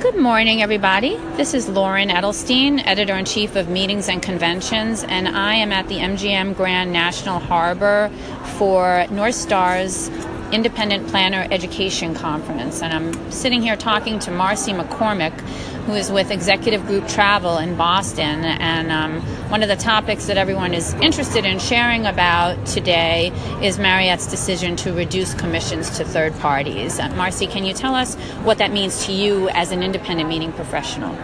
Good morning, everybody. This is Lauren Edelstein, editor in chief of Meetings and Conventions, and I am at the MGM Grand National Harbor for Northstar's Independent Planner Education Conference. And I'm sitting here talking to Marcy McCormick, who is with Executive Group Travel in Boston. And um, one of the topics that everyone is interested in sharing about today is Marriott's decision to reduce commissions to third parties. Uh, Marcy, can you tell us what that means to you as an independent meeting professional?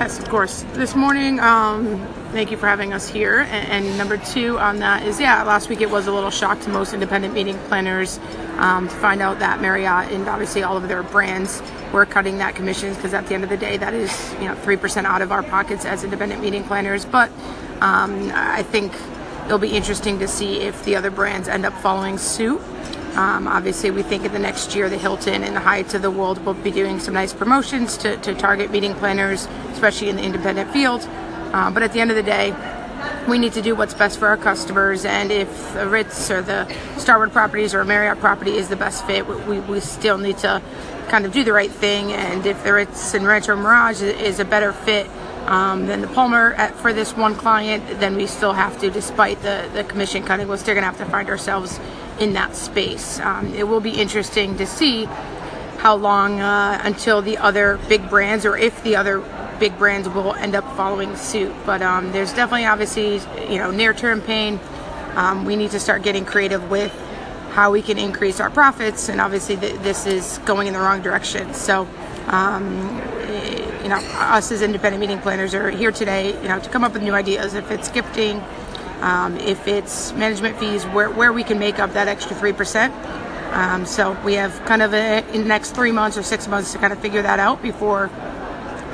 Yes, of course. This morning, um, thank you for having us here. And, and, number two on that is, yeah, last week it was a little shock to most independent meeting planners um, to find out that Marriott and obviously all of their brands were cutting that commissions because at the end of the day, that is you know three percent out of our pockets as independent meeting planners. But um, I think it'll be interesting to see if the other brands end up following suit. Um, obviously, we think in the next year the Hilton and the Hyatts of the world will be doing some nice promotions to, to target meeting planners, especially in the independent field. Uh, but at the end of the day, we need to do what's best for our customers. And if the Ritz or the Starwood properties or a Marriott property is the best fit, we, we still need to kind of do the right thing. And if the Ritz and Rancho Mirage is a better fit um, than the Palmer at, for this one client, then we still have to, despite the, the commission cutting, we're still going to have to find ourselves in that space. Um, it will be interesting to see how long uh, until the other big brands or if the other big brands will end up following suit. But um, there's definitely, obviously, you know, near-term pain. Um, we need to start getting creative with how we can increase our profits, and obviously, th- this is going in the wrong direction. So, um, you know, us as independent meeting planners are here today, you know, to come up with new ideas. If it's gifting, um, if it's management fees, where, where we can make up that extra 3%. Um, so we have kind of a, in the next three months or six months to kind of figure that out before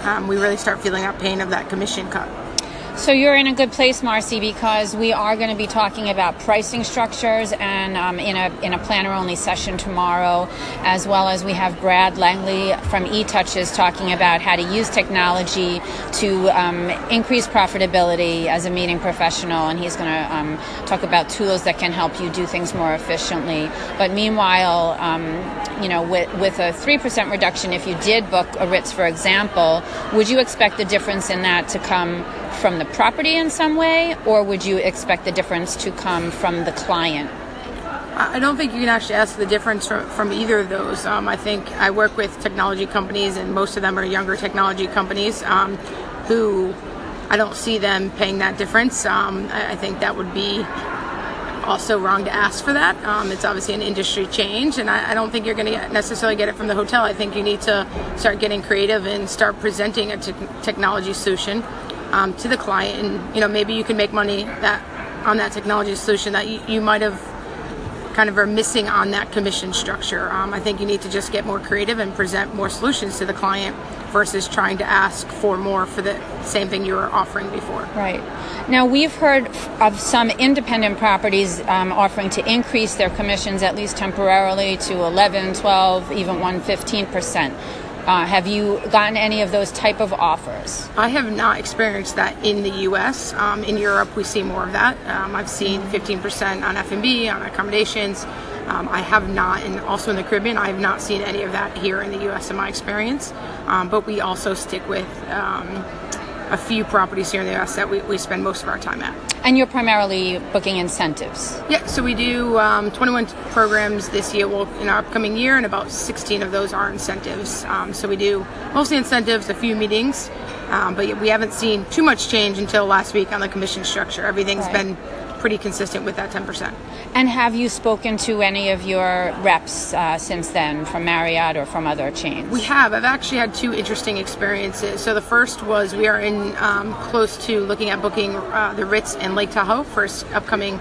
um, we really start feeling that pain of that commission cut. So you're in a good place, Marcy, because we are going to be talking about pricing structures and um, in a in a planner only session tomorrow, as well as we have Brad Langley from eTouches talking about how to use technology to um, increase profitability as a meeting professional, and he's going to um, talk about tools that can help you do things more efficiently. But meanwhile, um, you know, with with a three percent reduction, if you did book a Ritz, for example, would you expect the difference in that to come from the property in some way, or would you expect the difference to come from the client? I don't think you can actually ask the difference from, from either of those. Um, I think I work with technology companies, and most of them are younger technology companies um, who I don't see them paying that difference. Um, I, I, think that would be also wrong to ask for that. Um, it's obviously an industry change, and I, I don't think you're going to necessarily get it from the hotel. I think you need to start getting creative and start presenting a te- technology solution um, to the client, and you know maybe you can make money that on that technology solution that you, you might have kind of are missing on that commission structure. Um, I think you need to just get more creative and present more solutions to the client versus trying to ask for more for the same thing you were offering before. Right. Now, we've heard of some independent properties um, offering to increase their commissions at least temporarily to 11, 12, even 1, 15%. Uh, have you gotten any of those type of offers? I have not experienced that in the U.S. Um, in Europe, we see more of that. Um, I've seen 15% on F&B, on accommodations. Um, I have not, and also in the Caribbean, I have not seen any of that here in the U.S. in my experience. Um, but we also stick with um, a few properties here in the U.S. that we, we spend most of our time at. And you're primarily booking incentives. Yeah, so we do um, 21 programs this year, well, in our upcoming year, and about 16 of those are incentives. Um, so we do mostly incentives, a few meetings, um, but we haven't seen too much change until last week on the commission structure. Everything's right. been pretty consistent with that 10%. And have you spoken to any of your reps uh, since then from Marriott or from other chains? We have. I've actually had two interesting experiences. So the first was we are in um, close to looking at booking uh, the Ritz and Lake Tahoe for upcoming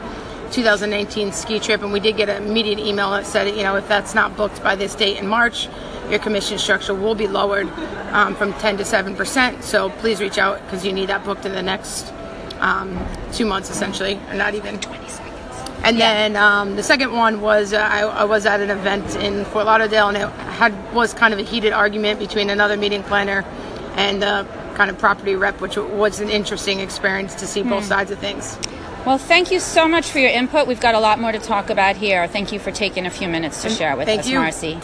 2019 ski trip, and we did get an immediate email that said, you know, if that's not booked by this date in March, your commission structure will be lowered um, from 10 to 7 percent. So please reach out because you need that booked in the next um, two months essentially, or not even 20 seconds. And yeah. then um, the second one was uh, I, I, was at an event in Fort Lauderdale, and it had was kind of a heated argument between another meeting planner and the kind of property rep, which was an interesting experience to see both hmm. sides of things. Well, thank you so much for your input. We've got a lot more to talk about here. Thank you for taking a few minutes to share with thank us, you. Marcy.